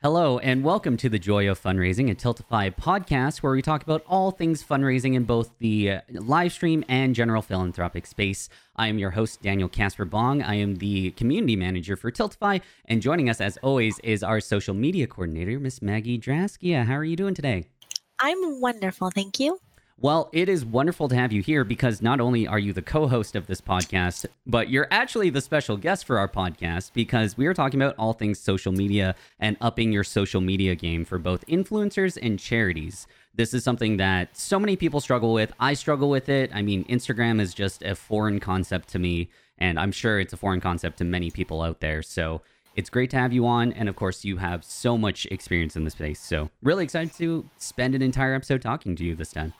Hello, and welcome to the Joy of Fundraising, a Tiltify podcast where we talk about all things fundraising in both the uh, live stream and general philanthropic space. I am your host, Daniel Casper Bong. I am the community manager for Tiltify, and joining us, as always, is our social media coordinator, Miss Maggie Draskia. How are you doing today? I'm wonderful, thank you. Well, it is wonderful to have you here because not only are you the co host of this podcast, but you're actually the special guest for our podcast because we are talking about all things social media and upping your social media game for both influencers and charities. This is something that so many people struggle with. I struggle with it. I mean, Instagram is just a foreign concept to me, and I'm sure it's a foreign concept to many people out there. So, it's great to have you on. And of course, you have so much experience in the space. So, really excited to spend an entire episode talking to you this time.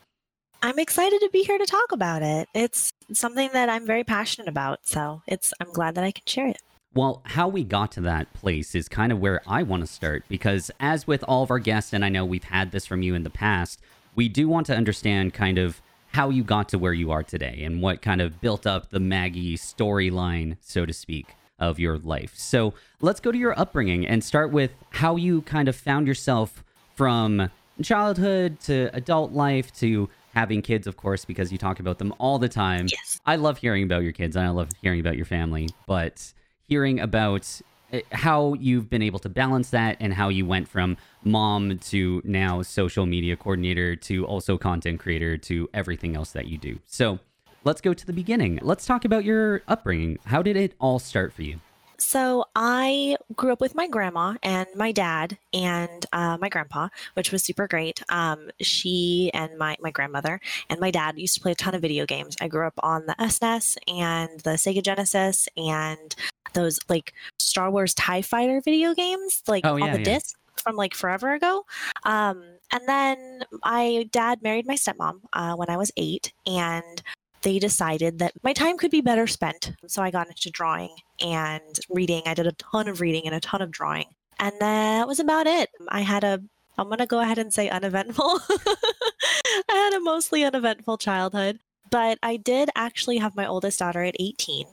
I'm excited to be here to talk about it. It's something that I'm very passionate about, so it's I'm glad that I can share it. Well, how we got to that place is kind of where I want to start because as with all of our guests and I know we've had this from you in the past, we do want to understand kind of how you got to where you are today and what kind of built up the Maggie storyline, so to speak, of your life. So, let's go to your upbringing and start with how you kind of found yourself from childhood to adult life to having kids, of course, because you talk about them all the time. Yes. I love hearing about your kids and I love hearing about your family, but hearing about eh, how you've been able to balance that and how you went from mom to now social media coordinator to also content creator to everything else that you do. So let's go to the beginning. Let's talk about your upbringing. How did it all start for you? So I grew up with my grandma and my dad and uh, my grandpa, which was super great. Um, she and my my grandmother and my dad used to play a ton of video games. I grew up on the SNES and the Sega Genesis and those like Star Wars Tie Fighter video games, like Oh, on the yeah. disc from like forever ago. Um, and then my dad married my stepmom uh, when I was eight, and they decided that my time could be better spent. So I got into drawing and reading. I did a ton of reading and a ton of drawing. And that was about it. I had a, I'm going to go ahead and say uneventful. I had a mostly uneventful childhood, but I did actually have my oldest daughter at 18.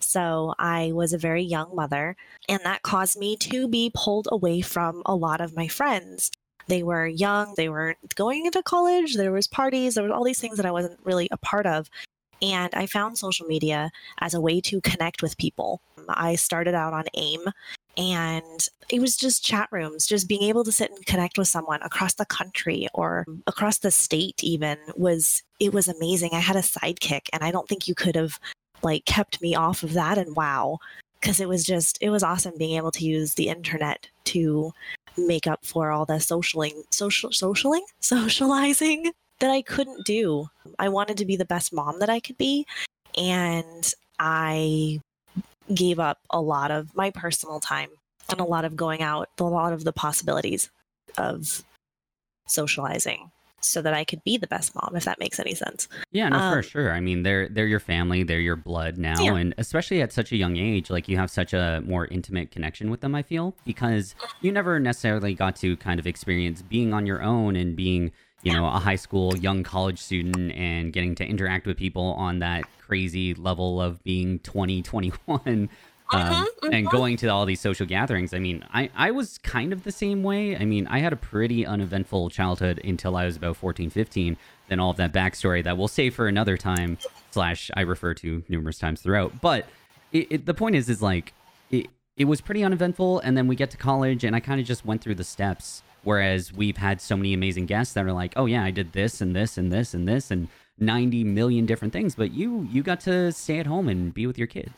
So I was a very young mother, and that caused me to be pulled away from a lot of my friends. They were young, they were going into college, there was parties, there was all these things that I wasn't really a part of. And I found social media as a way to connect with people. I started out on AIM and it was just chat rooms, just being able to sit and connect with someone across the country or across the state even was it was amazing. I had a sidekick and I don't think you could have like kept me off of that and wow because it was just it was awesome being able to use the internet to make up for all the socialing social socialing socializing that I couldn't do. I wanted to be the best mom that I could be and I gave up a lot of my personal time and a lot of going out, a lot of the possibilities of socializing so that I could be the best mom if that makes any sense. Yeah, no, for Um, sure. I mean, they're they're your family, they're your blood now, Yeah. and especially at such a young age, like you have such a more intimate connection with them. I feel because you never necessarily got to kind of experience being on your own and being, you know, a high school young college student and getting to interact with people on that crazy level of being 20, 21. Um, Mhm, and going to all these social gatherings. I mean, I, I was kind of the same way. I mean, I had a pretty uneventful childhood until I was about 14, 15. Then all of that backstory that we'll save for another time, slash, I refer to numerous times throughout. But it, it, the point is, is like, it, it was pretty uneventful. And then we get to college, and I kind of just went through the steps. Whereas we've had so many amazing guests that are like, oh, yeah, I did this and this and this and this and 90 million different things. But you, you got to stay at home and be with your kids.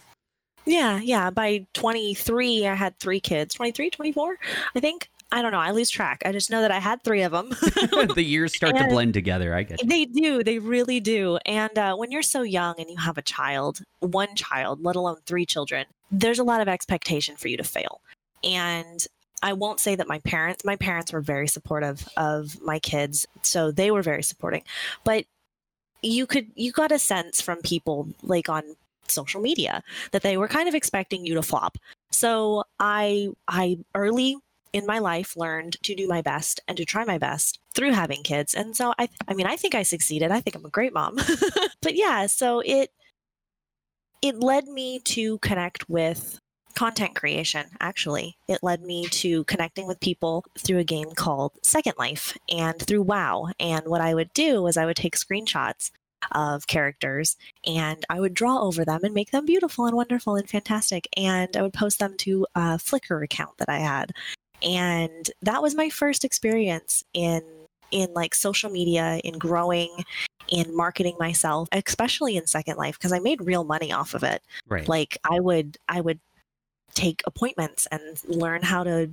Yeah, yeah. By 23, I had three kids. 23, 24, I think. I don't know. I lose track. I just know that I had three of them. the years start to blend together. I get you. they do. They really do. And uh, when you're so young and you have a child, one child, let alone three children, there's a lot of expectation for you to fail. And I won't say that my parents, my parents were very supportive of my kids. So they were very supporting. But you could, you got a sense from people like on social media that they were kind of expecting you to flop. So I, I early in my life learned to do my best and to try my best through having kids. And so I I mean I think I succeeded. I think I'm a great mom. but yeah, so it it led me to connect with content creation, actually. It led me to connecting with people through a game called Second Life and through WoW. And what I would do was I would take screenshots of characters and I would draw over them and make them beautiful and wonderful and fantastic. And I would post them to a Flickr account that I had. And that was my first experience in in like social media, in growing, in marketing myself, especially in Second Life, because I made real money off of it. Right. Like I would I would take appointments and learn how to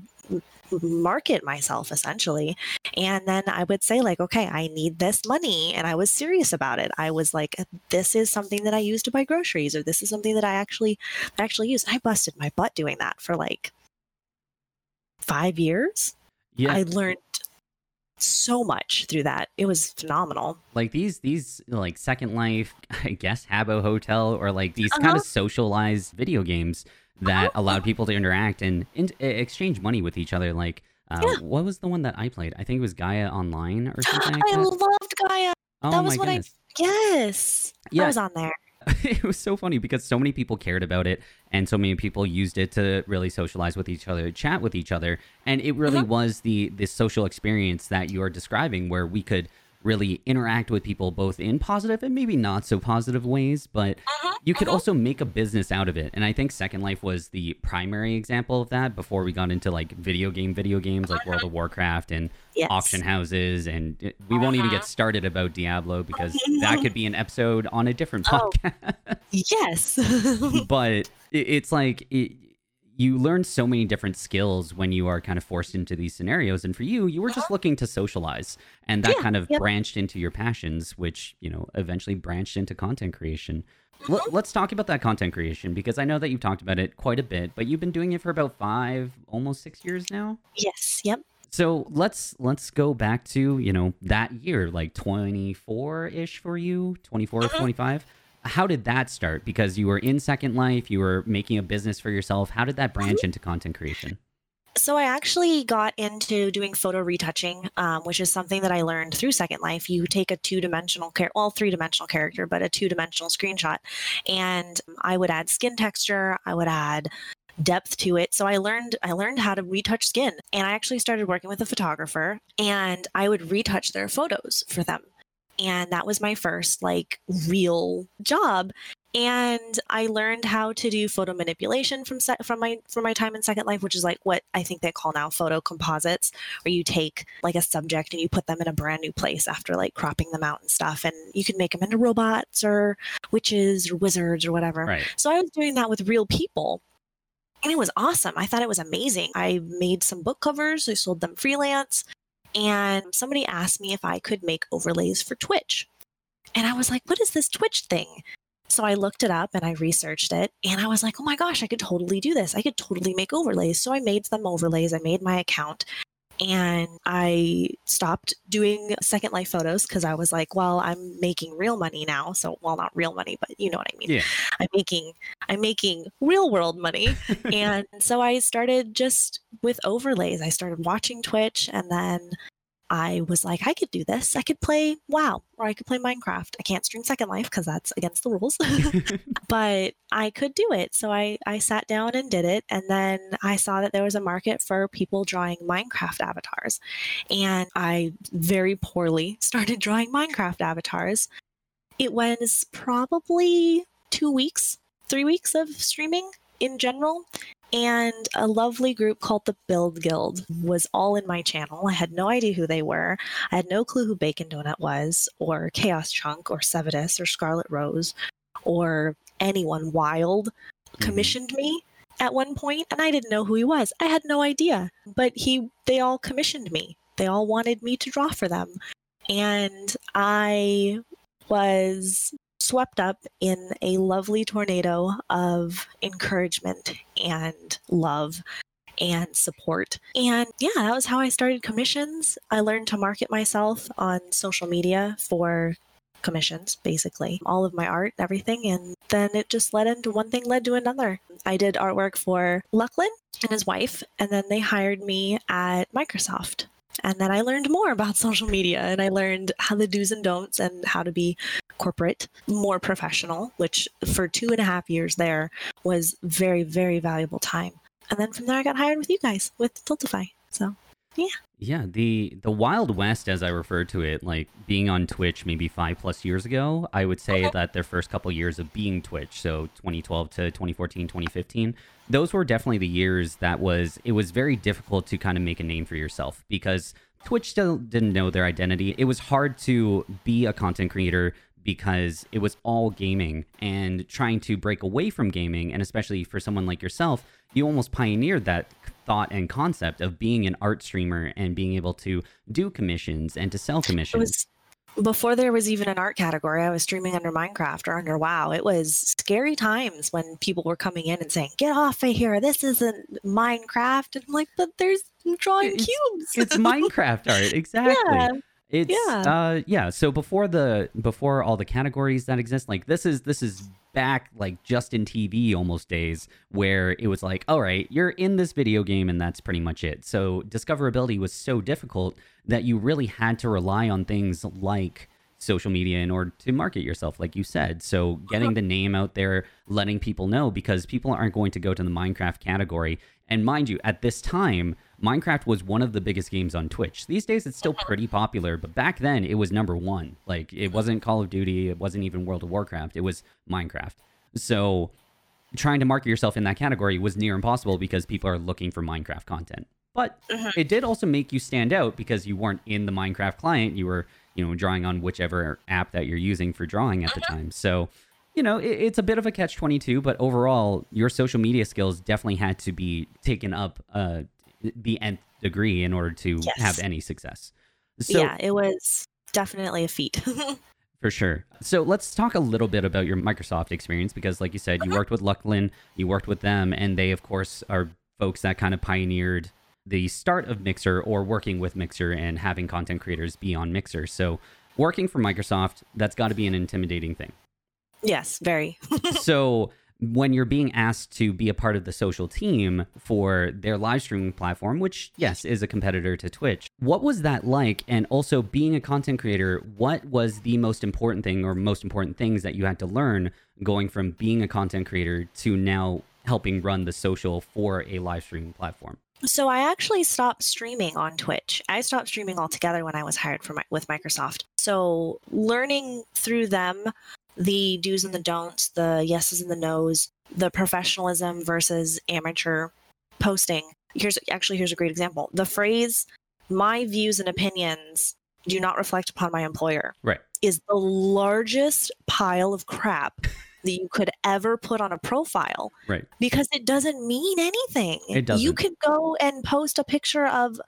market myself essentially. And then i would say like okay i need this money. And i was serious about it. I was like this is something that i use to buy groceries or this is something that i actually actually use. I busted my butt doing that for like five years. Yeah. i learned so much through that. It was phenomenal. Like these these like second life i guess Habbo Hotel or like these Uh-huh. kind of socialized video games that allowed people to interact and in, exchange money with each other like uh, Yeah. what was the one that i played i think it was gaia online or something like i that loved gaia oh that was what I- goodness yes Yeah. i was on there it was so funny because so many people cared about it and so many people used it to really socialize with each other chat with each other and it really Mhm. was the this social experience that you are describing where we could really interact with people both in positive and maybe not so positive ways but you could mhm. also make a business out of it. And i think second life was the primary example of that before we got into like video game video games like world of warcraft and yes. auction houses. And it- we won't even get Mhm. started about diablo because that could be an episode on a different Oh. podcast. Yes. But it, it's like it, you learn so many different skills when you are kind of forced into these scenarios. And for you you were just looking to socialize and that Yeah, kind of yep. branched into your passions which you know eventually branched into content creation. L- let's talk about that content creation because i know that you've talked about it quite a bit but you've been doing it for about five almost six years now? Yes yep. So let's let's go back to you know that year like 24ish for you 24 Mhm. 25 how did that start because you were in second life you were making a business for yourself how did that branch into content creation So I actually got into doing photo retouching, um, which is something that I learned through Second Life. You take a two-dimensional, char- well, three-dimensional character, but a two-dimensional screenshot, and I would add skin texture. I would add depth to it. So I learned I learned how to retouch skin, and I actually started working with a photographer, and I would retouch their photos for them. And that was my first like mm-hmm. real job and I learned how to do photo manipulation from set from my from my time in Second Life, which is like what I think they call now photo composites, where you take like a subject and you put them in a brand new place after like cropping them out and stuff, and you can make them into robots or witches or wizards or whatever. right So I was doing that with real people. And it was awesome. I thought it was amazing. I made some book covers, I sold them freelance, and somebody asked me if I could make overlays for Twitch. And I was like, what is this Twitch thing? So I looked it up and I researched it and I was like, oh my gosh, I could totally do this. I could totally make overlays. So I made some overlays. I made my account and I stopped doing Second Life photos because I was like, well, I'm making real money now. So, well, not real money, but you know what I mean. Yeah. I'm making I'm making real world money. and so I started just with overlays. I started watching Twitch and then I was like, I could do this. I could play WoW or I could play Minecraft. I can't stream Second Life because that's against the rules, but I could do it. So I, I sat down and did it. And then I saw that there was a market for people drawing Minecraft avatars. And I very poorly started drawing Minecraft avatars. It was probably two weeks, three weeks of streaming in general. And a lovely group called the Build Guild was all in my channel. I had no idea who they were. I had no clue who Bacon Donut was, or Chaos Chunk, or Sevidus, or Scarlet Rose, or anyone wild mm-hmm. commissioned me at one point, and I didn't know who he was. I had no idea. But he they all commissioned me. They all wanted me to draw for them. And I was swept up in a lovely tornado of encouragement and love and support. And yeah, that was how I started commissions. I learned to market myself on social media for commissions, basically, all of my art, and everything. And then it just led into one thing led to another. I did artwork for Lucklin and his wife, and then they hired me at Microsoft. And then I learned more about social media and I learned how the do's and don'ts and how to be corporate, more professional, which for two and a half years there was very, very valuable time. And then from there, I got hired with you guys with Tiltify. So yeah. Yeah, the the Wild West, as I refer to it, like being on Twitch maybe five plus years ago, I would say Okay. that their first couple years of being Twitch, so 2012 to 2014, 2015, those were definitely the years that was it was very difficult to kind of make a name for yourself because Twitch still didn't know their identity. It was hard to be a content creator because it was all gaming and trying to break away from gaming and especially for someone like yourself you almost pioneered that thought and concept of being an art streamer and being able to do commissions and to sell It commissions was before there was even an art category. I was streaming under Minecraft or under WoW. It was scary times when people were coming in and saying, "Get off of here! This isn't Minecraft." And I'm like, "But there's drawing It's- cubes." it's minecraft art exactly Yeah. It's Yeah. uh yeah, so before the before all the categories that exist, like this is this is back like Justin TV almost days where it was like, all right, you're in this video game and that's pretty much it. So discoverability was so difficult that you really had to rely on things like social media in order to market yourself like you said so getting the name out there letting people know because people aren't going to go to the minecraft category and mind you at this time minecraft was one of the biggest games on twitch these days it's still pretty popular but back then it was number one like it wasn't call of duty it wasn't even world of warcraft it was minecraft so trying to market yourself in that category was near impossible because people are looking for minecraft content but Mhm. it did also make you stand out because you weren't in the Minecraft client. You were, you know, drawing on whichever app that you're using for drawing at the time. So, you know, it, it's a bit of a catch 22, but overall, your social media skills definitely had to be taken up uh, the nth degree in order to Yes. have any success. So, yeah, it was definitely a feat. for sure. So let's talk a little bit about your Microsoft experience because, like you said, you worked with Lucklin, you worked with them, and they, of course, are folks that kind of pioneered the start of Mixer or working with Mixer and having content creators be on Mixer. So working for Microsoft, that's got to be an intimidating thing. Yes, very. so when you're being asked to be a part of the social team for their live streaming platform, which yes is a competitor to Twitch, what was that like? And also being a content creator, what was the most important thing or most important things that you had to learn going from being a content creator to now helping run the social for a live streaming platform? So I actually stopped streaming on Twitch. I stopped streaming altogether when I was hired for my, with Microsoft. So learning through them the do's and the don'ts, the yeses and the nos, the professionalism versus amateur posting. Here's actually here's a great example. The phrase "my views and opinions do not reflect upon my employer" Right. is the largest pile of crap that you could ever put on a profile Right. because it doesn't mean anything. It doesn't. You could go and post a picture of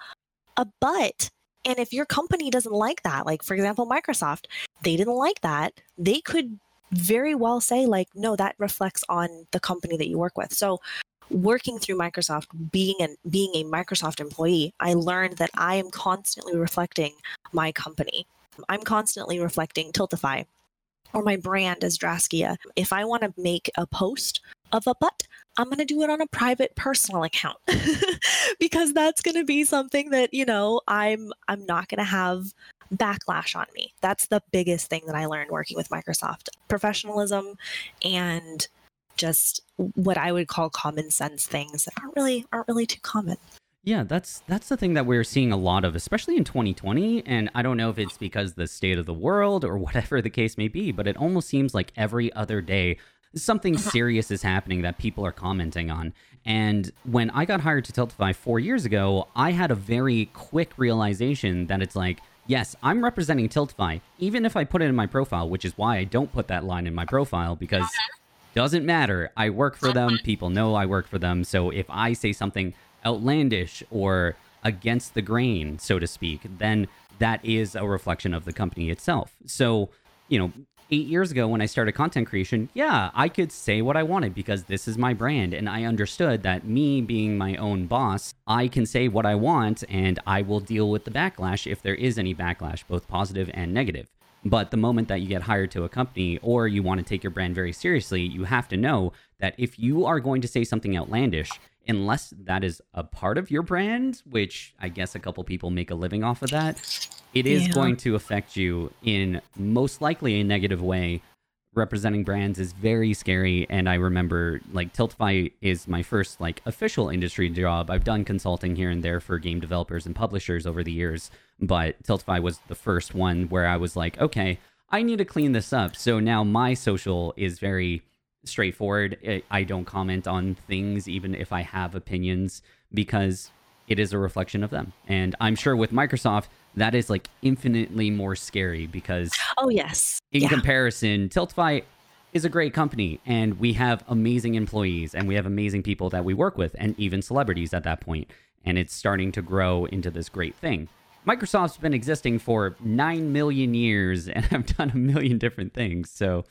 a butt. And if your company doesn't like that, like for example, Microsoft, they didn't like that, they could very well say, like, no, that reflects on the company that you work with. So working through Microsoft, being an being a Microsoft employee, I learned that I am constantly reflecting my company. I'm constantly reflecting Tiltify or my brand as Draskia. If I want to make a post of a butt, I'm going to do it on a private personal account because that's going to be something that, you know, I'm I'm not going to have backlash on me. That's the biggest thing that I learned working with Microsoft. Professionalism and just what I would call common sense things that aren't really aren't really too common. Yeah, that's that's the thing that we're seeing a lot of, especially in 2020. And I don't know if it's because the state of the world or whatever the case may be, but it almost seems like every other day something uh-huh. serious is happening that people are commenting on. And when I got hired to Tiltify four years ago, I had a very quick realization that it's like, yes, I'm representing Tiltify, even if I put it in my profile, which is why I don't put that line in my profile because doesn't matter. I work for them. Uh-huh. People know I work for them. So if I say something outlandish or against the grain, so to speak, then that is a reflection of the company itself. So, you know, eight years ago when I started content creation, yeah, I could say what I wanted because this is my brand. And I understood that me being my own boss, I can say what I want and I will deal with the backlash if there is any backlash, both positive and negative. But the moment that you get hired to a company or you want to take your brand very seriously, you have to know that if you are going to say something outlandish, unless that is a part of your brand, which I guess a couple people make a living off of that, it is Yeah. going to affect you in most likely a negative way. Representing brands is very scary, and I remember like Tiltify is my first like official industry job. I've done consulting here and there for game developers and publishers over the years, but Tiltify was the first one where I was like, okay, I need to clean this up. So now my social is very straightforward. I- don't comment on things, even if I have opinions, because it is a reflection of them. And I'm sure with Microsoft, that is like infinitely more scary because Oh yes. in yeah. comparison, Tiltify is a great company and we have amazing employees and we have amazing people that we work with and even celebrities at that point. And it's starting to grow into this great thing. Microsoft's been existing for 9 million years and I've done a million different things. So,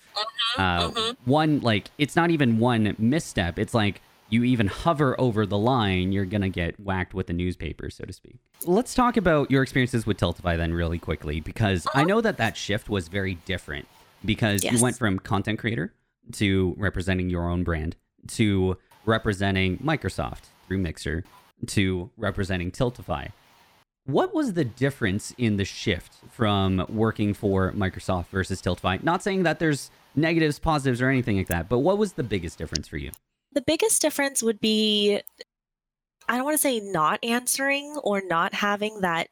uh, mhm. one, like, it's not even one misstep. It's like you even hover over the line, you're going to get whacked with a newspaper, so to speak. Let's talk about your experiences with Tiltify then, really quickly, because I know that that shift was very different because you went from content creator to representing your own brand to representing Microsoft through Mixer to representing Tiltify. What was the difference in the shift from working for Microsoft versus Tiltify? Not saying that there's negatives, positives, or anything like that, but what was the biggest difference for you? The biggest difference would be I don't want to say not answering or not having that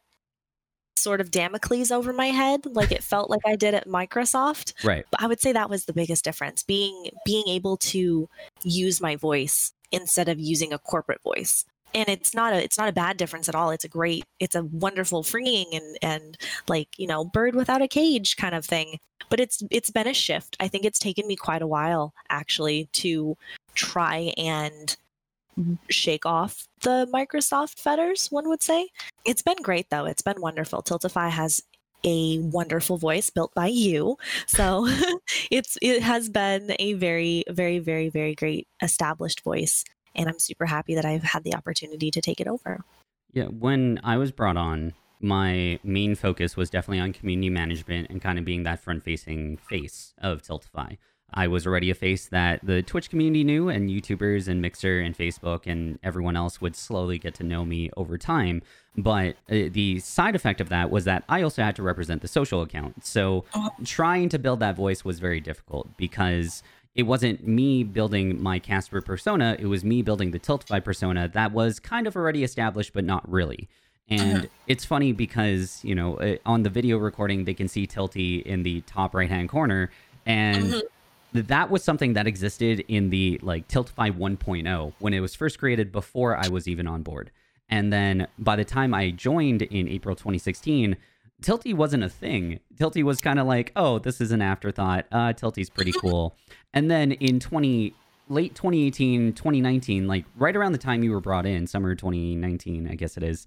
sort of Damocles over my head like it felt like I did at Microsoft. Right. But I would say that was the biggest difference being being able to use my voice instead of using a corporate voice. And it's not a it's not a bad difference at all. It's a great it's a wonderful freeing and and like, you know, bird without a cage kind of thing. But it's it's been a shift. I think it's taken me quite a while actually to try and shake off the Microsoft fetters, one would say. It's been great though. It's been wonderful. Tiltify has a wonderful voice built by you. So it's it has been a very, very, very, very great established voice. And I'm super happy that I've had the opportunity to take it over. Yeah, when I was brought on, my main focus was definitely on community management and kind of being that front facing face of Tiltify. I was already a face that the Twitch community knew, and YouTubers and Mixer and Facebook and everyone else would slowly get to know me over time. But uh, the side effect of that was that I also had to represent the social account. So trying to build that voice was very difficult because it wasn't me building my Casper persona, it was me building the Tiltify persona that was kind of already established, but not really. And it's funny because, you know, uh, on the video recording, they can see Tilty in the top right hand corner. And th- that was something that existed in the like Tiltify 1.0 when it was first created before I was even on board. And then by the time I joined in April 2016, Tilty wasn't a thing. Tilty was kind of like, oh, this is an afterthought. Uh, Tilty's pretty cool. And then in 20 late 2018, 2019, like right around the time you were brought in, summer 2019, I guess it is,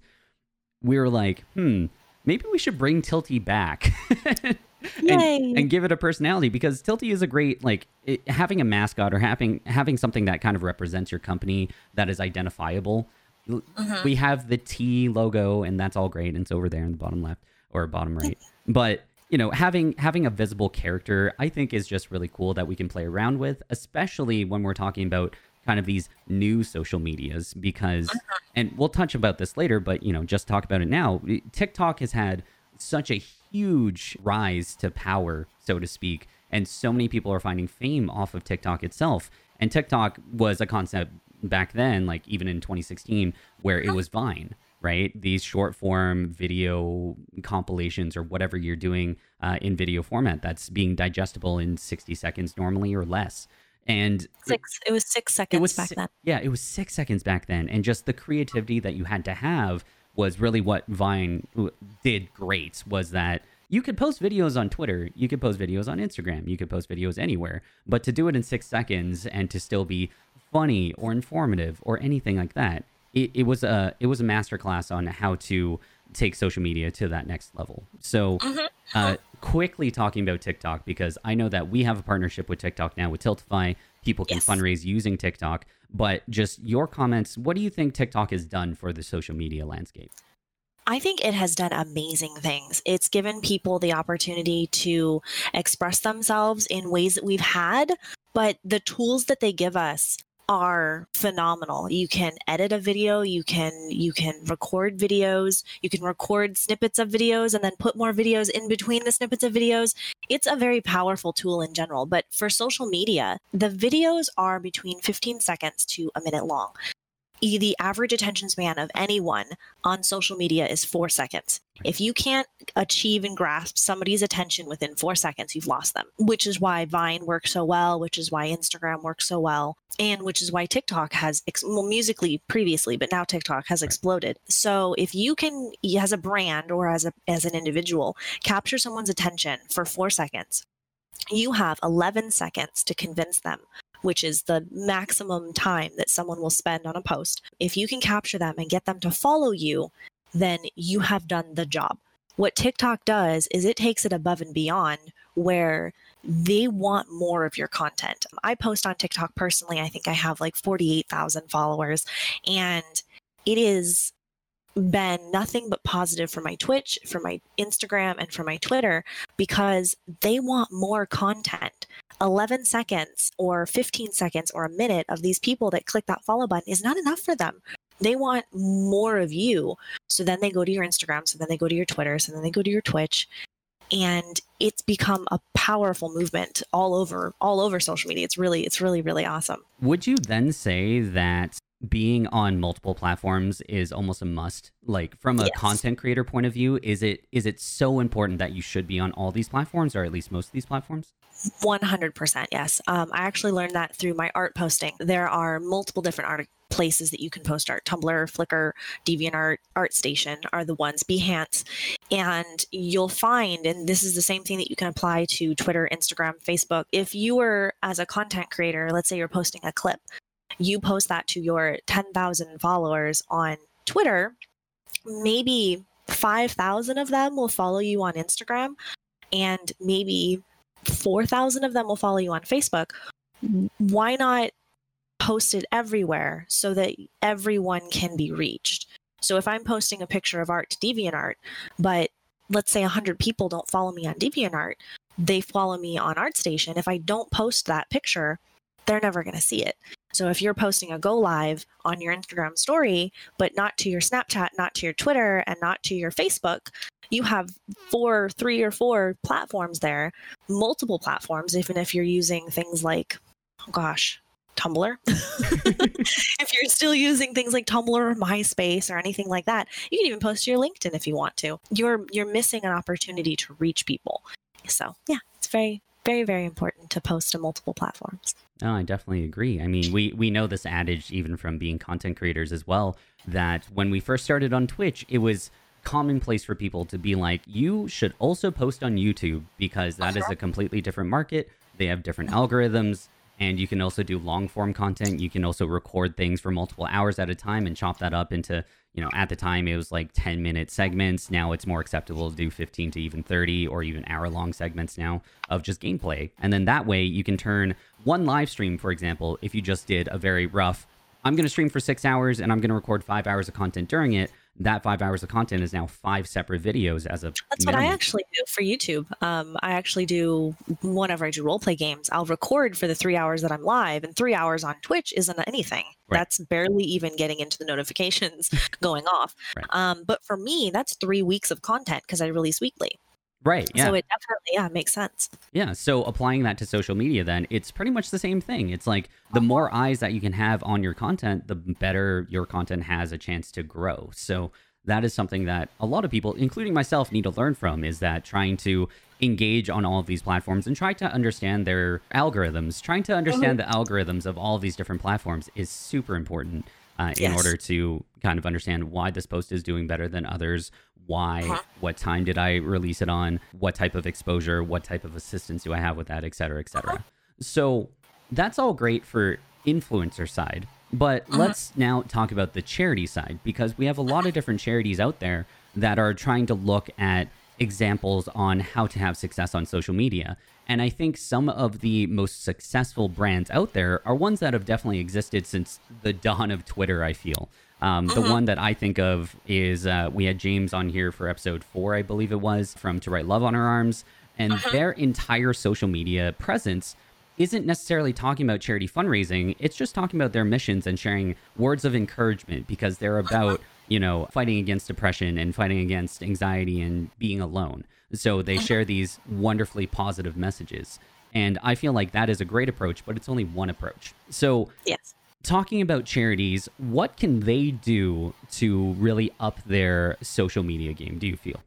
we were like, hmm, maybe we should bring Tilty back. and, Yay. and give it a personality because Tilty is a great like it, having a mascot or having having something that kind of represents your company that is identifiable. L- We have the T logo and that's all great and it's over there in the bottom left or bottom right. But you know, having having a visible character, I think is just really cool that we can play around with, especially when we're talking about kind of these new social medias because uh-huh. and we'll touch about this later, but you know, just talk about it now. TikTok has had such a huge rise to power, so to speak, and so many people are finding fame off of TikTok itself. And TikTok was a concept back then, like even in 2016, where it uh-huh. was Vine, right? These short form video compilations or whatever you're doing uh, in video format that's being digestible in 60 seconds normally or less. And Six it was six seconds it was back si- then. Yeah, it was six seconds back then, and just the creativity that you had to have was really what Vine did great. Was that you could post videos on Twitter, you could post videos on Instagram, you could post videos anywhere, but to do it in six seconds and to still be funny or informative or anything like that, it, it was a it was a masterclass on how to take social media to that next level. So, uh, quickly talking about TikTok because I know that we have a partnership with TikTok now with Tiltify. People can Yes. fundraise using TikTok, but just your comments. What do you think TikTok has done for the social media landscape? I think it has done amazing things. It's given people the opportunity to express themselves in ways that we've had, but the tools that they give us are phenomenal. You can edit a video, you can you can record videos, you can record snippets of videos and then put more videos in between the snippets of videos. It's a very powerful tool in general, but for social media, the videos are between 15 seconds to a minute long the average attention span of anyone on social media is four seconds. If you can't achieve and grasp somebody's attention within four seconds, you've lost them, which is why Vine works so well, which is why Instagram works so well, and which is why TikTok has, well, Musical.ly previously, but now TikTok has exploded. So if you can, as a brand or as, a, as an individual, capture someone's attention for four seconds, you have 11 seconds to convince them which is the maximum time that someone will spend on a post, if you can capture them and get them to follow you, then you have done the job. What TikTok does is it takes it above and beyond where they want more of your content. I post on TikTok personally. I think I have like 48,000 followers, and it is been nothing but positive for my Twitch, for my Instagram, and for my Twitter because they want more content. 11 seconds or 15 seconds or a minute of these people that click that follow button is not enough for them. They want more of you. So then they go to your Instagram, so then they go to your Twitter, so then they go to your Twitch. And it's become a powerful movement all over all over social media. It's really it's really really awesome. Would you then say that being on multiple platforms is almost a must. Like from a yes. content creator point of view is it is it so important that you should be on all these platforms or at least most of these platforms? 100% yes. Um, i actually learned that through my art posting. There are multiple different art places that you can post art. Tumblr flickr deviantart artstation are the ones behance. And you'll find and this is the same thing that you can apply to twitter instagram facebook. If you were as a content creator let's say you're posting a clip you post that to your 10,000 followers on Twitter, maybe 5,000 of them will follow you on Instagram and maybe 4,000 of them will follow you on Facebook. Why not post it everywhere so that everyone can be reached? So if I'm posting a picture of art to DeviantArt, but let's say 100 people don't follow me on DeviantArt, they follow me on ArtStation. If I don't post that picture, they're never going to see it. So if you're posting a go live on your Instagram story, but not to your Snapchat, not to your Twitter, and not to your Facebook, you have four, three or four platforms there, multiple platforms, even if you're using things like, oh gosh, Tumblr. if you're still using things like Tumblr or MySpace or anything like that, you can even post to your LinkedIn if you want to. You're you're missing an opportunity to reach people. So yeah, it's very, very, very important to post to multiple platforms. No, I definitely agree. I mean, we we know this adage even from being content creators as well that when we first started on Twitch, it was commonplace for people to be like, you should also post on YouTube because that is a completely different market. They have different algorithms and you can also do long form content. You can also record things for multiple hours at a time and chop that up into you know, at the time it was like 10 minute segments. Now it's more acceptable to do 15 to even 30 or even hour long segments now of just gameplay. And then that way you can turn one live stream, for example, if you just did a very rough, I'm going to stream for six hours and I'm going to record five hours of content during it that five hours of content is now five separate videos as a that's minimum. what i actually do for youtube um, i actually do whenever i do role play games i'll record for the three hours that i'm live and three hours on twitch isn't anything right. that's barely even getting into the notifications going off right. um, but for me that's three weeks of content because i release weekly Right. Yeah. So it definitely yeah makes sense. Yeah. So applying that to social media, then it's pretty much the same thing. It's like the more eyes that you can have on your content, the better your content has a chance to grow. So that is something that a lot of people, including myself, need to learn from. Is that trying to engage on all of these platforms and try to understand their algorithms. Trying to understand mm-hmm. the algorithms of all of these different platforms is super important. Uh, in yes. order to kind of understand why this post is doing better than others, why, uh-huh. what time did I release it on, what type of exposure, what type of assistance do I have with that, et cetera, et cetera. Uh-huh. So that's all great for influencer side. But uh-huh. let's now talk about the charity side because we have a lot of different charities out there that are trying to look at examples on how to have success on social media. And I think some of the most successful brands out there are ones that have definitely existed since the dawn of Twitter, I feel. Um, the mm-hmm. one that I think of is uh, we had James on here for episode four, I believe it was, from To Write Love on Her Arms. And uh-huh. their entire social media presence isn't necessarily talking about charity fundraising. It's just talking about their missions and sharing words of encouragement because they're about, you know, fighting against depression and fighting against anxiety and being alone. So they uh-huh. share these wonderfully positive messages. And I feel like that is a great approach, but it's only one approach. So, yes. talking about charities, what can they do to really up their social media game, do you feel?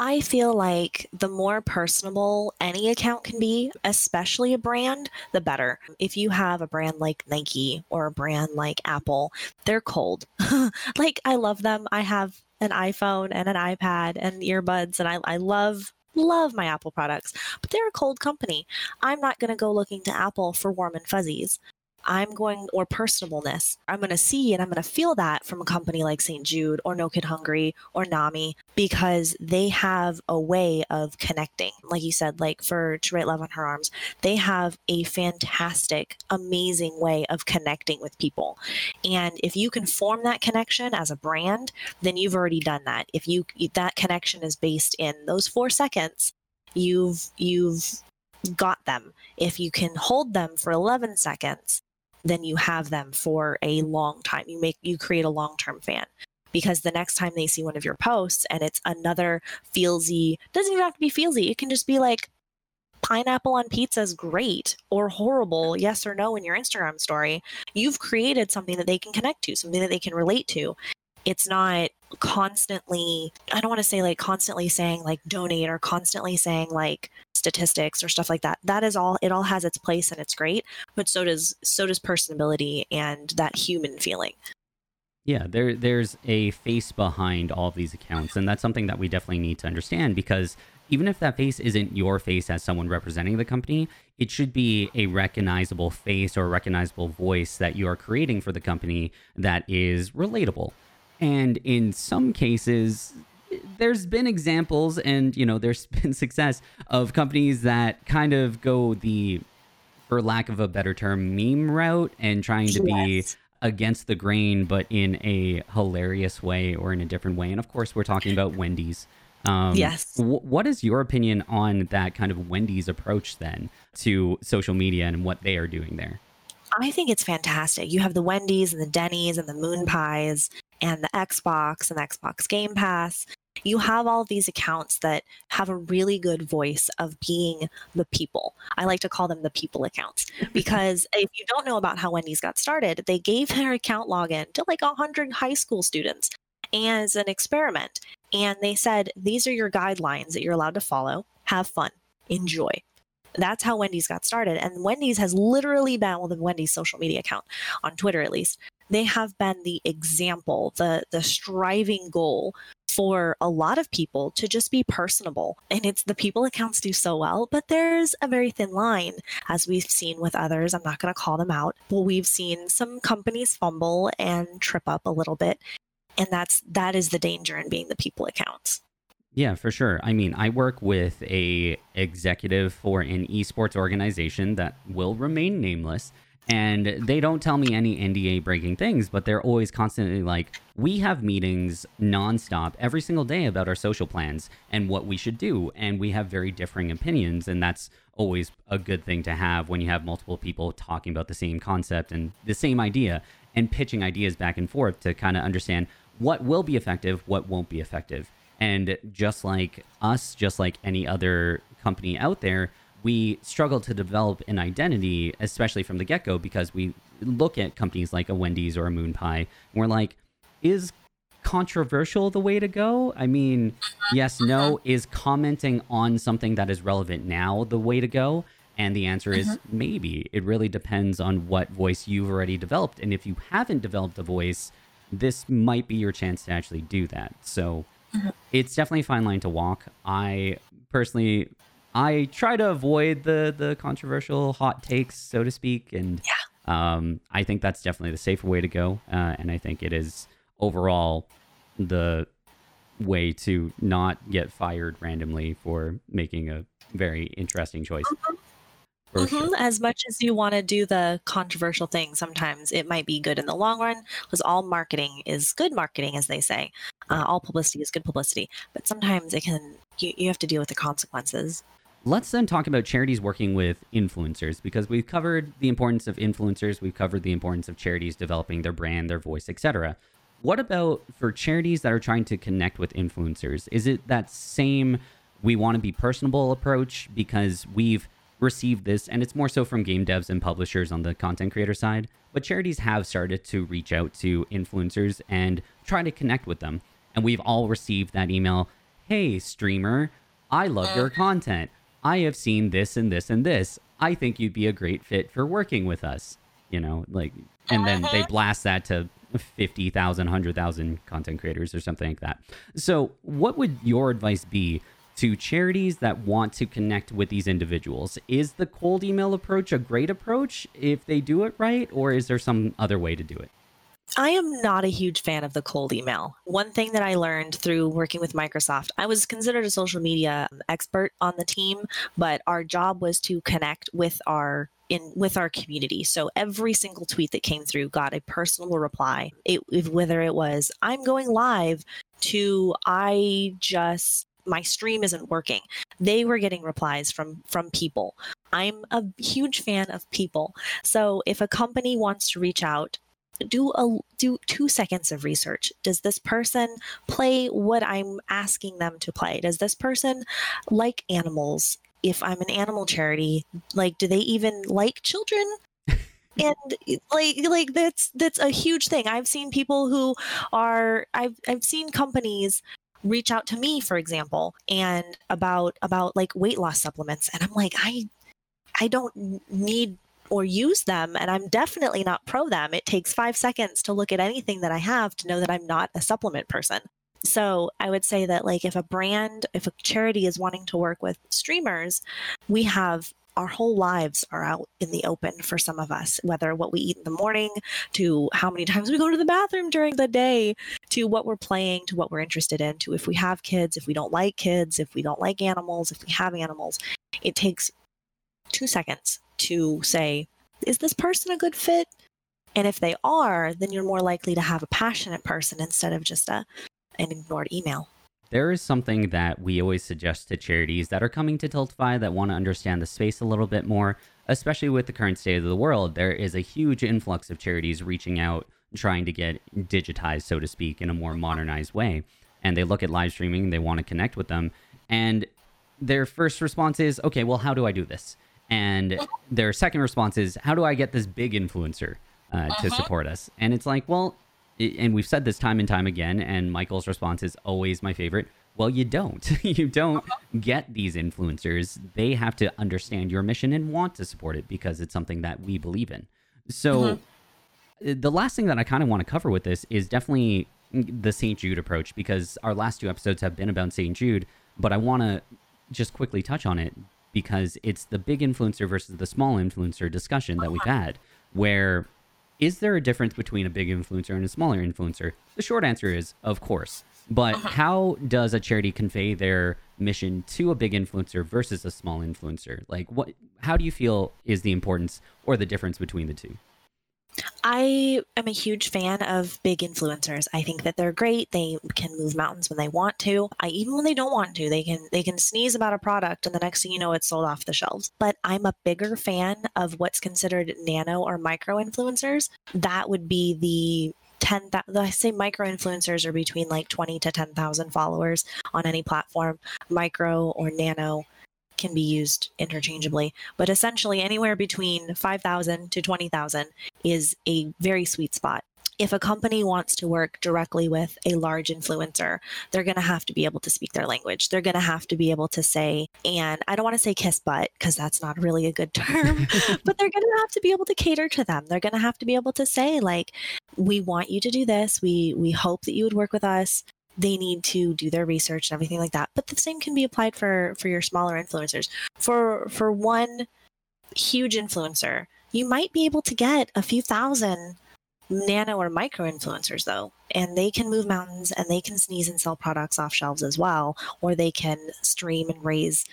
I feel like the more personable any account can be, especially a brand, the better. If you have a brand like Nike or a brand like Apple, they're cold. like, I love them. I have an iPhone and an iPad and earbuds, and I, I love love my Apple products, but they're a cold company. I'm not going to go looking to Apple for warm and fuzzies. I'm going, or personableness. I'm going to see and I'm going to feel that from a company like St. Jude or No Kid Hungry or NAMI because they have a way of connecting. Like you said, like for To Write Love on Her Arms, they have a fantastic, amazing way of connecting with people. And if you can form that connection as a brand, then you've already done that. If you, that connection is based in those four seconds, you've, you've, got them. If you can hold them for 11 seconds, then you have them for a long time. You make you create a long-term fan because the next time they see one of your posts and it's another feelsy, doesn't even have to be feelsy. It can just be like pineapple on pizza is great or horrible, yes or no in your Instagram story. You've created something that they can connect to, something that they can relate to. It's not constantly, I don't want to say like constantly saying like donate or constantly saying like statistics or stuff like that that is all it all has its place and it's great but so does so does personability and that human feeling yeah there there's a face behind all of these accounts and that's something that we definitely need to understand because even if that face isn't your face as someone representing the company, it should be a recognizable face or a recognizable voice that you are creating for the company that is relatable. And in some cases, there's been examples and you know there's been success of companies that kind of go the for lack of a better term meme route and trying to yes. be against the grain but in a hilarious way or in a different way. And of course we're talking about wendy's. Um, yes. w- what is your opinion on that kind of wendy's approach then to social media and what they are doing there? I think it's fantastic. You have the Wendy's and the Denny's and the Moon Pies and the Xbox and the Xbox Game Pass you have all these accounts that have a really good voice of being the people. I like to call them the people accounts because if you don't know about how Wendy's got started, they gave her account login to like 100 high school students as an experiment. And they said, these are your guidelines that you're allowed to follow. Have fun, enjoy. That's how Wendy's got started. And Wendy's has literally been, well, the Wendy's social media account on Twitter at least, they have been the example, the the striving goal for a lot of people to just be personable. And it's the people accounts do so well, but there's a very thin line, as we've seen with others. I'm not going to call them out, but we've seen some companies fumble and trip up a little bit. And that's that is the danger in being the people accounts. Yeah, for sure. I mean, I work with a executive for an esports organization that will remain nameless and they don't tell me any NDA breaking things, but they're always constantly like, we have meetings nonstop every single day about our social plans and what we should do. And we have very differing opinions. And that's always a good thing to have when you have multiple people talking about the same concept and the same idea and pitching ideas back and forth to kind of understand what will be effective, what won't be effective. And just like us, just like any other company out there, we struggle to develop an identity, especially from the get go, because we look at companies like a Wendy's or a Moon Pie, and we're like, is controversial the way to go? I mean, yes, no. Is commenting on something that is relevant now the way to go? And the answer is mm-hmm. maybe. It really depends on what voice you've already developed. And if you haven't developed a voice, this might be your chance to actually do that. So mm-hmm. it's definitely a fine line to walk. I personally I try to avoid the the controversial hot takes, so to speak, and yeah. um, I think that's definitely the safer way to go, uh, and I think it is overall the way to not get fired randomly for making a very interesting choice. Mm-hmm. Mm-hmm. Sure. As much as you want to do the controversial thing, sometimes it might be good in the long run because all marketing is good marketing, as they say. Uh, all publicity is good publicity, but sometimes it can you, you have to deal with the consequences. Let's then talk about charities working with influencers because we've covered the importance of influencers, we've covered the importance of charities developing their brand, their voice, etc. What about for charities that are trying to connect with influencers? Is it that same we want to be personable approach because we've received this and it's more so from game devs and publishers on the content creator side, but charities have started to reach out to influencers and try to connect with them. And we've all received that email, "Hey streamer, I love your content. I have seen this and this and this. I think you'd be a great fit for working with us." You know, like and then they uh-huh. blast that to 50,000, 100,000 content creators or something like that. So, what would your advice be to charities that want to connect with these individuals? Is the cold email approach a great approach if they do it right, or is there some other way to do it? I am not a huge fan of the cold email. One thing that I learned through working with Microsoft, I was considered a social media um, expert on the team, but our job was to connect with our in with our community. So every single tweet that came through got a personal reply. It, whether it was I'm going live to I just my stream isn't working. They were getting replies from from people. I'm a huge fan of people. So if a company wants to reach out do a do 2 seconds of research. Does this person play what I'm asking them to play? Does this person like animals? If I'm an animal charity, like do they even like children? and like like that's that's a huge thing. I've seen people who are I've I've seen companies reach out to me for example and about about like weight loss supplements and i'm like i i don't need or use them and i'm definitely not pro them it takes five seconds to look at anything that i have to know that i'm not a supplement person so i would say that like if a brand if a charity is wanting to work with streamers we have our whole lives are out in the open for some of us, whether what we eat in the morning, to how many times we go to the bathroom during the day, to what we're playing, to what we're interested in, to if we have kids, if we don't like kids, if we don't like animals, if we have animals. It takes two seconds to say, is this person a good fit? And if they are, then you're more likely to have a passionate person instead of just a an ignored email. There is something that we always suggest to charities that are coming to Tiltify that want to understand the space a little bit more, especially with the current state of the world. There is a huge influx of charities reaching out, trying to get digitized, so to speak, in a more modernized way. And they look at live streaming, they want to connect with them. And their first response is, okay, well, how do I do this? And their second response is, how do I get this big influencer uh, uh-huh. to support us? And it's like, well, and we've said this time and time again, and Michael's response is always my favorite. Well, you don't. you don't get these influencers. They have to understand your mission and want to support it because it's something that we believe in. So, mm-hmm. the last thing that I kind of want to cover with this is definitely the St. Jude approach because our last two episodes have been about St. Jude, but I want to just quickly touch on it because it's the big influencer versus the small influencer discussion that we've had where is there a difference between a big influencer and a smaller influencer? The short answer is, of course. But uh-huh. how does a charity convey their mission to a big influencer versus a small influencer? Like, what? How do you feel is the importance or the difference between the two? I am a huge fan of big influencers. I think that they're great. They can move mountains when they want to. I, even when they don't want to, they can they can sneeze about a product and the next thing you know it's sold off the shelves. But I'm a bigger fan of what's considered nano or micro influencers. That would be the 10 I say micro influencers are between like 20 to 10,000 followers on any platform. Micro or nano can be used interchangeably, but essentially anywhere between 5,000 to 20,000 is a very sweet spot. If a company wants to work directly with a large influencer, they're going to have to be able to speak their language. They're going to have to be able to say, and I don't want to say kiss butt because that's not really a good term, but they're going to have to be able to cater to them. They're going to have to be able to say, like, we want you to do this. We we hope that you would work with us they need to do their research and everything like that. But the same can be applied for for your smaller influencers. For for one huge influencer, you might be able to get a few thousand nano or micro influencers though and they can move mountains and they can sneeze and sell products off shelves as well or they can stream and raise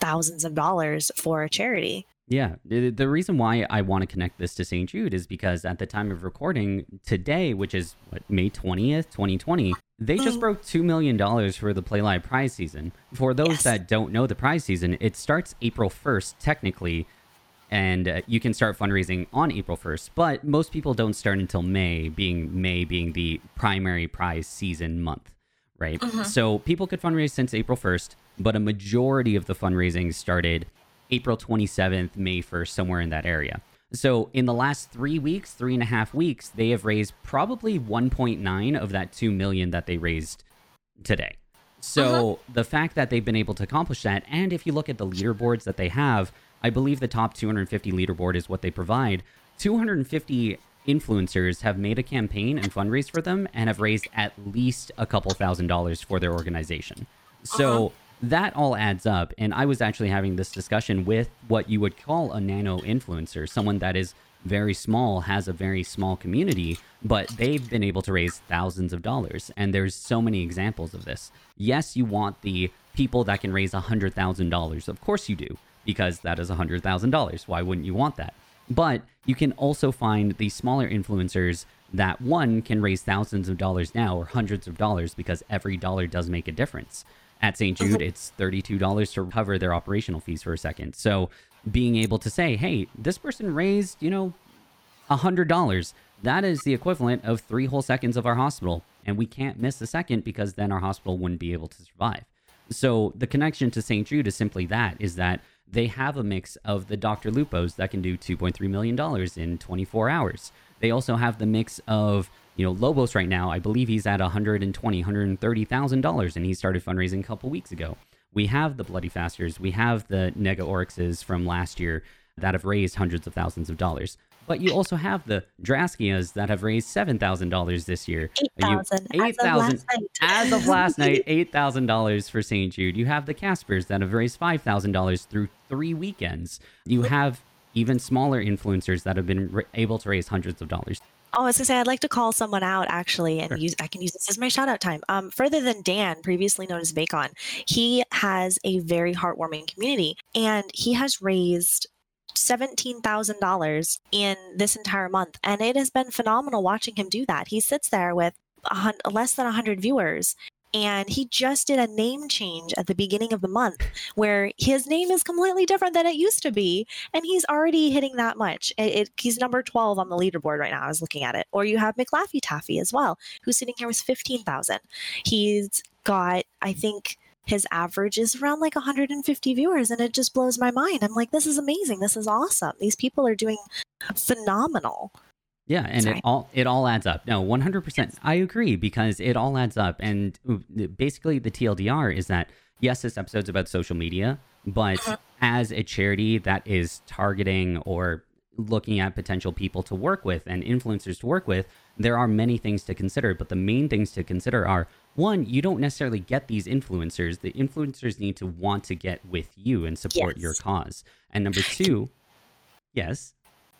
thousands of dollars for a charity Yeah. The, reason why I want to connect this to St. Jude is because at the time of recording today, which is what, May 20th, 2020, they just Mhm. broke $2 million for the Play Live prize season. For those Yes. that don't know the prize season, it starts April 1st, technically, and uh, you can start fundraising on April 1st. But most people don't start until May, being May being the primary prize season month, right? Mhm. So people could fundraise since April 1st, but a majority of the fundraising started April 27th, May 1st, somewhere in that area. So in the last three weeks, three and a half weeks, they have raised probably 1.9 of that 2 million that they raised today. So the fact that they've been able to accomplish that, and if you look at the leaderboards that they have, I believe the top 250 leaderboard is what they provide. 250 influencers have made a campaign and fundraised for them and have raised at least a couple thousand dollars for their organization. So uh-huh. that all adds up. And I was actually having this discussion with what you would call a nano influencer, someone that is very small, has a very small community, but they've been able to raise thousands of dollars. And there's so many examples of this. Yes, you want the people that can raise $100,000. Of course you do, because that is $100,000. Why wouldn't you want that? But you can also find the smaller influencers that one can raise thousands of dollars now or hundreds of dollars because every dollar does make a difference. At St. Jude, mm-hmm. it's $32 to cover their operational fees for a second. So being able to say, hey, this person raised, you know, $100, that is the equivalent of three whole seconds of our hospital. And we can't miss a second because then our hospital wouldn't be able to survive. So the connection to St. Jude is simply that is that they have a mix of the Dr. Lupos that can do $2.3 million in 24 hours. They also have the mix of, you know, Lobos right now. I believe he's at 120, $130,000, and he started fundraising a couple weeks ago. We have the Bloody Fasters, we have the Nega Oryxes from last year that have raised hundreds of thousands of dollars. But you also have the Draskias that have raised seven thousand dollars this year. Eight thousand. Eight thousand as of last night. Eight thousand dollars for St. Jude. You have the Caspers that have raised five thousand dollars through three weekends. You have even smaller influencers that have been ra- able to raise hundreds of dollars. Oh, I was gonna say I'd like to call someone out actually, and Sure. use I can use this as my shout out time. Um, further than Dan, previously known as Bacon, he has a very heartwarming community, and he has raised seventeen thousand dollars in this entire month, and it has been phenomenal watching him do that. He sits there with less than hundred viewers. And he just did a name change at the beginning of the month where his name is completely different than it used to be and he's already hitting that much. It, it, he's number 12 on the leaderboard right now. I was looking at it. Or you have McLaffy Taffy as well, who's sitting here with 15,000. He's got, I think, his average is around like 150 viewers, and it just blows my mind. I'm like, this is amazing. This is awesome. These people are doing phenomenal. Yeah, and Sorry. it all it all adds up. No, one hundred percent. I agree because it all adds up. And basically, the TLDR is that yes, this episode's about social media, but Mhm. as a charity that is targeting or looking at potential people to work with and influencers to work with, there are many things to consider. But the main things to consider are one, you don't necessarily get these influencers. The influencers need to want to get with you and support your cause. And number two, yes,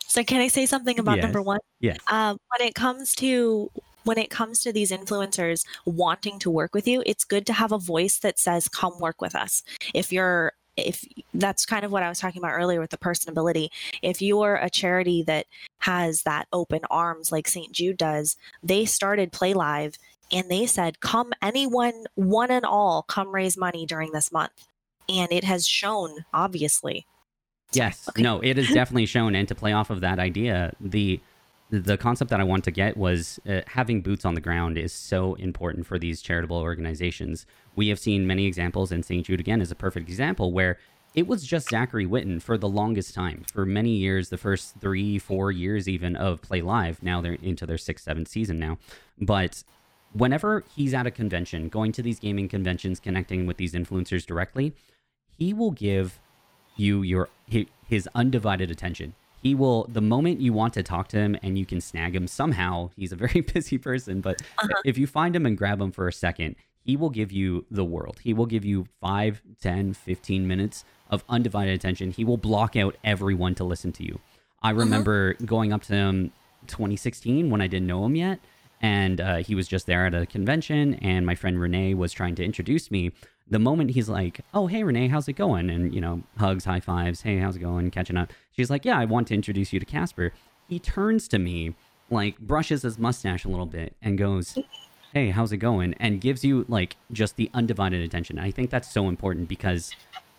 So, can I say something about number one? yes, um, when it comes to when it comes to these influencers wanting to work with you it's good to have a voice that says come work with us if you're if that's kind of what i was talking about earlier with the personability if you're a charity that has that open arms like st jude does they started play live and they said come anyone one and all come raise money during this month and it has shown obviously Yes. Okay. No, it is definitely shown. And to play off of that idea, the the concept that I want to get was uh, having boots on the ground is so important for these charitable organizations. We have seen many examples, and St. Jude again is a perfect example where it was just Zachary Witten for the longest time, for many years, the first three, four years even of Play Live. Now they're into their sixth, seventh season now. But whenever he's at a convention, going to these gaming conventions, connecting with these influencers directly, he will give you your his undivided attention. He will the moment you want to talk to him and you can snag him somehow. He's a very busy person, but Uh-huh. if you find him and grab him for a second, he will give you the world. He will give you 5, 10, 15 minutes of undivided attention. He will block out everyone to listen to you. I remember going up to him 2016 when I didn't know him yet and uh, he was just there at a convention, and my friend Renee was trying to introduce me. The moment he's like, "Oh, hey Renee, how's it going?" and you know, hugs, high fives, "Hey, how's it going?" catching up. She's like, "Yeah, I want to introduce you to Casper." He turns to me, like brushes his mustache a little bit, and goes, "Hey, how's it going?" and gives you like just the undivided attention. I think that's so important because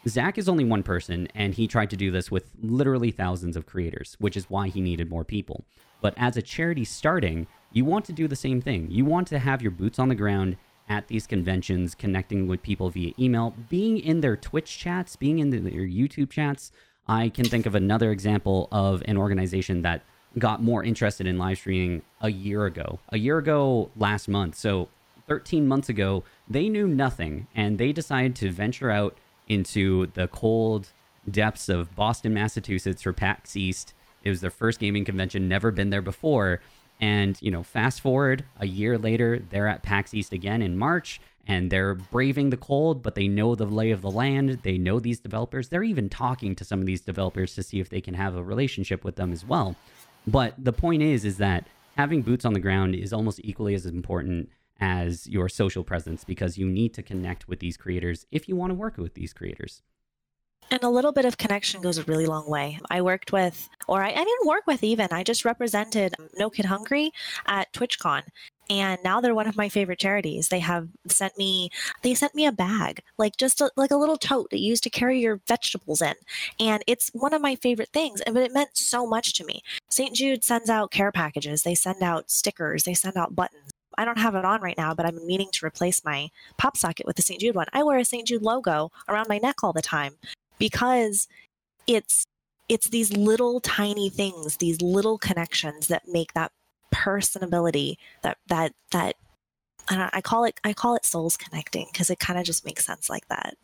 Zach is only one person, and he tried to do this with literally thousands of creators, which is why he needed more people. But as a charity starting, you want to do the same thing. You want to have your boots on the ground at these conventions, connecting with people via email, being in their Twitch chats, being in their YouTube chats. I can think of another example of an organization that got more interested in live streaming a year ago. A year ago, last month. So 13 months ago, they knew nothing and they decided to venture out into the cold depths of Boston, Massachusetts for PAX East. It was their first gaming convention, never been there before. And, you know, fast forward a year later, they're at PAX East again in March and they're braving the cold, but they know the lay of the land. They know these developers. They're even talking to some of these developers to see if they can have a relationship with them as well. But the point is, is that having boots on the ground is almost equally as important as your social presence because you need to connect with these creators if you want to work with these creators. And a little bit of connection goes a really long way. I worked with, or I, I didn't work with even, I just represented No Kid Hungry at TwitchCon. And now they're one of my favorite charities. They have sent me, they sent me a bag, like just a, like a little tote that you use to carry your vegetables in. And it's one of my favorite things. And but it meant so much to me. St. Jude sends out care packages. They send out stickers. They send out buttons. I don't have it on right now, but I'm meaning to replace my pop socket with the St. Jude one. I wear a St. Jude logo around my neck all the time because it's it's these little tiny things, these little connections that make that personability that that that I, I call it I call it souls connecting because it kind of just makes sense like that.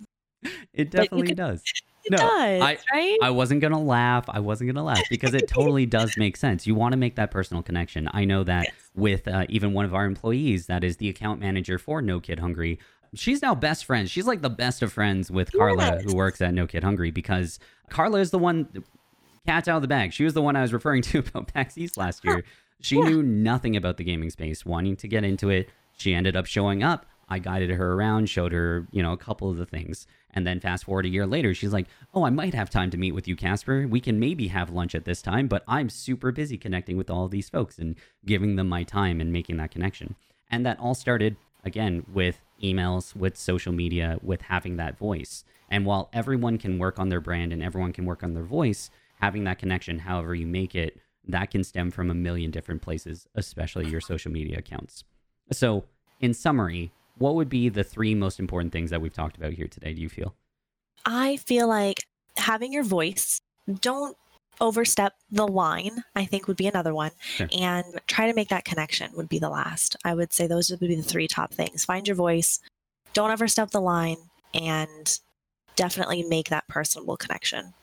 It definitely can, does. It no, does, I, right? I wasn't gonna laugh. I wasn't gonna laugh because it totally does make sense. You want to make that personal connection. I know that yes. with uh, even one of our employees, that is the account manager for No Kid Hungry. She's now best friends. She's like the best of friends with Carla, yes. who works at No Kid Hungry, because Carla is the one. Cat's out of the bag. She was the one I was referring to about PAX East last year. She yeah. knew nothing about the gaming space, wanting to get into it. She ended up showing up. I guided her around, showed her, you know, a couple of the things. And then fast forward a year later, she's like, Oh, I might have time to meet with you, Casper. We can maybe have lunch at this time, but I'm super busy connecting with all these folks and giving them my time and making that connection. And that all started, again, with emails, with social media, with having that voice. And while everyone can work on their brand and everyone can work on their voice, having that connection, however you make it, that can stem from a million different places, especially your social media accounts. So, in summary, what would be the three most important things that we've talked about here today, do you feel? I feel like having your voice, don't overstep the line, I think would be another one. Sure. And try to make that connection would be the last. I would say those would be the three top things. Find your voice, don't overstep the line, and definitely make that personable connection.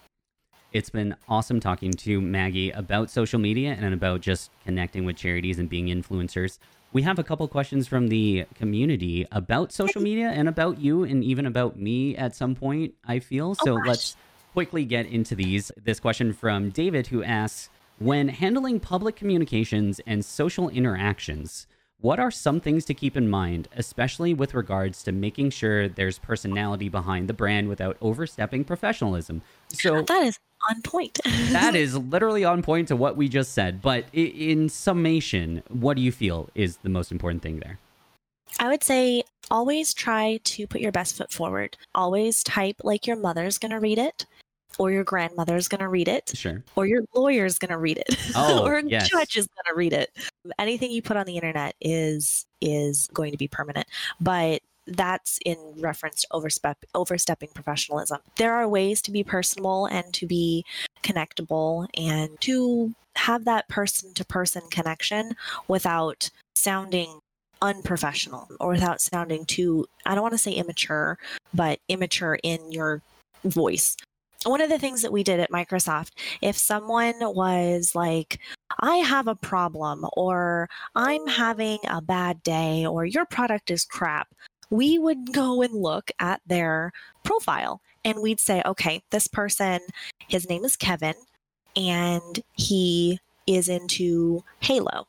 It's been awesome talking to Maggie about social media and about just connecting with charities and being influencers we have a couple questions from the community about social media and about you and even about me at some point, I feel. Oh, so oh, let's quickly get into these. This question from David who asks When handling public communications and social interactions, what are some things to keep in mind, especially with regards to making sure there's personality behind the brand without overstepping professionalism? So that is on point. that is literally on point to what we just said. But in summation, what do you feel is the most important thing there? I would say always try to put your best foot forward. Always type like your mother's going to read it or your grandmother's going to read it. Sure. Or your lawyer's going to read it. Oh, or yes. judge is going to read it. Anything you put on the internet is is going to be permanent. But that's in reference to overstep, overstepping professionalism. There are ways to be personal and to be connectable and to have that person to person connection without sounding unprofessional or without sounding too, I don't want to say immature, but immature in your voice. One of the things that we did at Microsoft, if someone was like, I have a problem, or I'm having a bad day, or your product is crap, we would go and look at their profile and we'd say, okay, this person, his name is Kevin, and he is into Halo.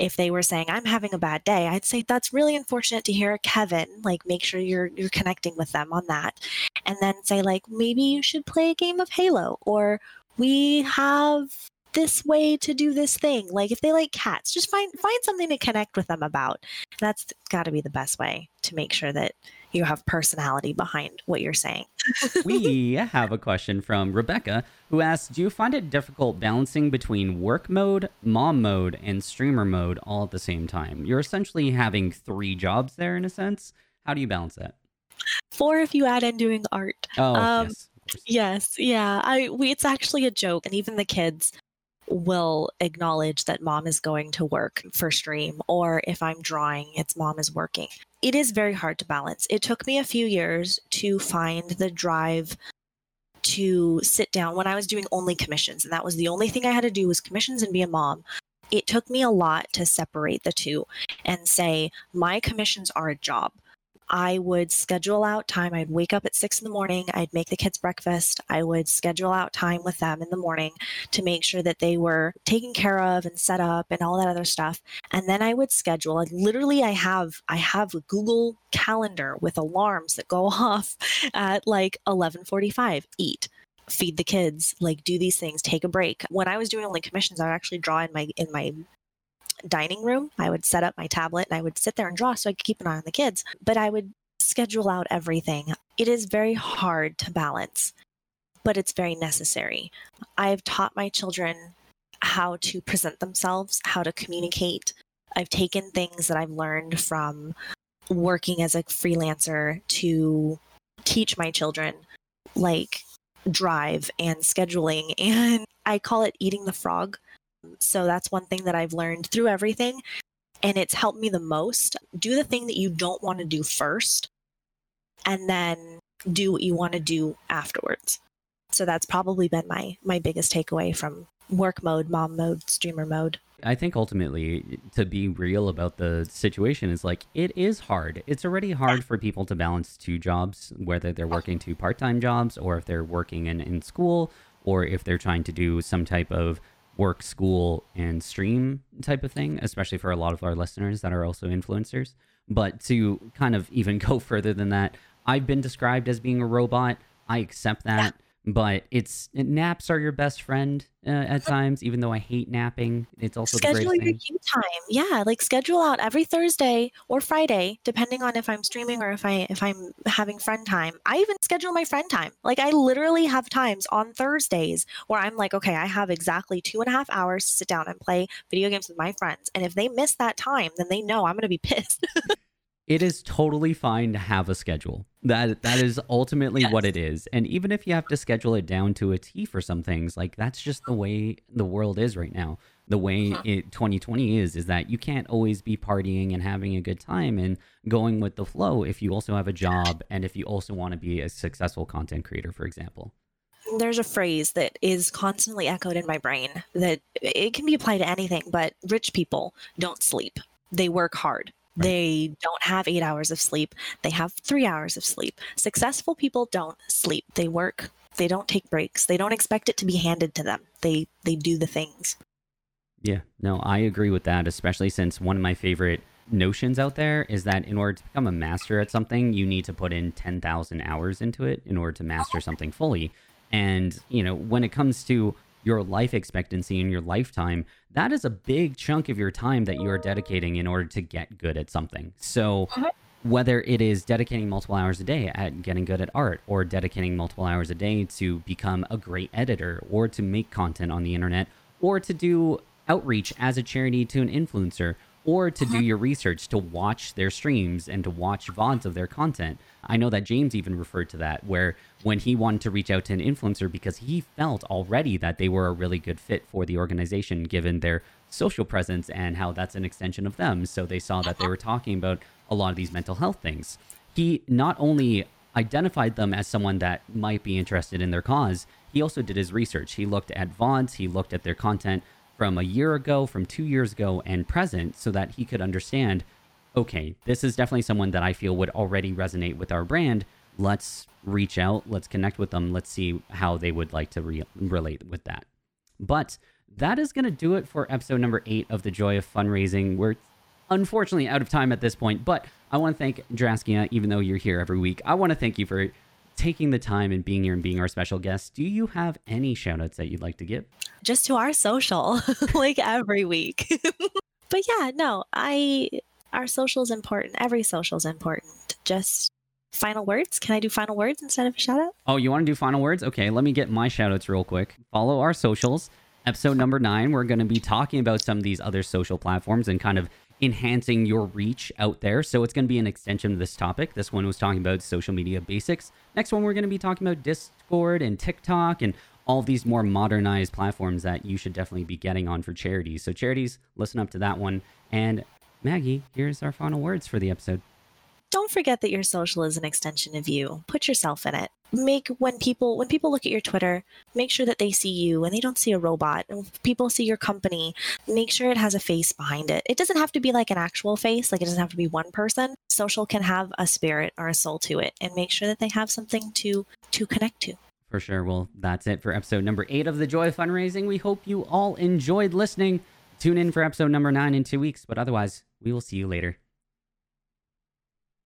If they were saying I'm having a bad day, I'd say that's really unfortunate to hear, Kevin. Like make sure you're you're connecting with them on that. And then say like maybe you should play a game of Halo or we have this way to do this thing. Like if they like cats, just find find something to connect with them about. That's got to be the best way to make sure that you have personality behind what you're saying. we have a question from Rebecca who asks Do you find it difficult balancing between work mode, mom mode, and streamer mode all at the same time? You're essentially having three jobs there in a sense. How do you balance that? Four if you add in doing art. Oh, um, yes. Yes, yeah. I we, it's actually a joke, and even the kids will acknowledge that mom is going to work for stream, or if I'm drawing, it's mom is working it is very hard to balance. It took me a few years to find the drive to sit down when I was doing only commissions, and that was the only thing I had to do was commissions and be a mom. It took me a lot to separate the two and say, my commissions are a job. I would schedule out time. I'd wake up at six in the morning. I'd make the kids breakfast. I would schedule out time with them in the morning to make sure that they were taken care of and set up and all that other stuff. And then I would schedule. Like literally, I have I have a Google Calendar with alarms that go off at like eleven forty five. Eat feed the kids like do these things take a break when i was doing only commissions i would actually draw in my in my dining room. I would set up my tablet and I would sit there and draw so I could keep an eye on the kids. But I would schedule out everything. It is very hard to balance, but it's very necessary. I've taught my children how to present themselves, how to communicate. I've taken things that I've learned from working as a freelancer to teach my children, like drive and scheduling. And I call it eating the frog so that's one thing that I've learned through everything. And it's helped me the most. Do the thing that you don't want to do first, and then do what you want to do afterwards. So that's probably been my my biggest takeaway from work mode, mom mode, streamer mode. I think ultimately, to be real about the situation, is like it is hard. It's already hard for people to balance two jobs, whether they're working two part time jobs or if they're working in, in school or if they're trying to do some type of work, school, and stream type of thing, especially for a lot of our listeners that are also influencers. But to kind of even go further than that, I've been described as being a robot. I accept that but it's naps are your best friend uh, at times even though i hate napping it's also schedule your you time yeah like schedule out every thursday or friday depending on if i'm streaming or if i if i'm having friend time. I even schedule my friend time like i literally have times on thursdays where i'm like okay i have exactly two and a half hours to sit down and play video games with my friends and if they miss that time then they know i'm going to be pissed it is totally fine to have a schedule. That that is ultimately yes. what it is. And even if you have to schedule it down to a T for some things, like that's just the way the world is right now. The way uh-huh. it 2020 is is that you can't always be partying and having a good time and going with the flow if you also have a job and if you also want to be a successful content creator, for example there's a phrase that is constantly echoed in my brain that it can be applied to anything, but rich people don't sleep. They work hard. They don't have eight hours of sleep. They have three hours of sleep. Successful people don't sleep. They work. They don't take breaks. They don't expect it to be handed to them. They they do the things. Yeah, no, I agree with that, especially since one of my favorite notions out there is that in order to become a master at something, you need to put in 10,000 hours into it in order to master something fully. And, you know, when it comes to your life expectancy in your lifetime, that is a big chunk of your time that you are dedicating in order to get good at something. So, uh-huh. whether it is dedicating multiple hours a day at getting good at art, or dedicating multiple hours a day to become a great editor, or to make content on the internet, or to do outreach as a charity to an influencer, or to do uh-huh. your research to watch their streams and to watch VODs of their content. I know that James even referred to that, where when he wanted to reach out to an influencer because he felt already that they were a really good fit for the organization given their social presence and how that's an extension of them. So they saw that they were talking about a lot of these mental health things. He not only identified them as someone that might be interested in their cause, he also did his research. He looked at VODs, he looked at their content from a year ago, from two years ago, and present so that he could understand okay, this is definitely someone that I feel would already resonate with our brand. Let's reach out, let's connect with them, let's see how they would like to re- relate with that. But that is going to do it for episode number eight of The Joy of Fundraising. We're unfortunately out of time at this point, but I want to thank Draskia, even though you're here every week. I want to thank you for taking the time and being here and being our special guest. Do you have any shout outs that you'd like to give? Just to our social, like every week. but yeah, no, I our social is important. Every social is important. Just final words. Can I do final words instead of a shout out? Oh, you want to do final words? Okay, let me get my shout outs real quick. Follow our socials. Episode number nine, we're going to be talking about some of these other social platforms and kind of enhancing your reach out there. So it's going to be an extension of this topic. This one was talking about social media basics. Next one, we're going to be talking about Discord and TikTok and all these more modernized platforms that you should definitely be getting on for charities. So, charities, listen up to that one. And Maggie, here's our final words for the episode. Don't forget that your social is an extension of you. Put yourself in it. Make when people when people look at your Twitter, make sure that they see you and they don't see a robot. And people see your company, make sure it has a face behind it. It doesn't have to be like an actual face, like it doesn't have to be one person. Social can have a spirit or a soul to it and make sure that they have something to to connect to. For sure. Well, that's it for episode number eight of the Joy of Fundraising. We hope you all enjoyed listening. Tune in for episode number nine in two weeks, but otherwise, we will see you later.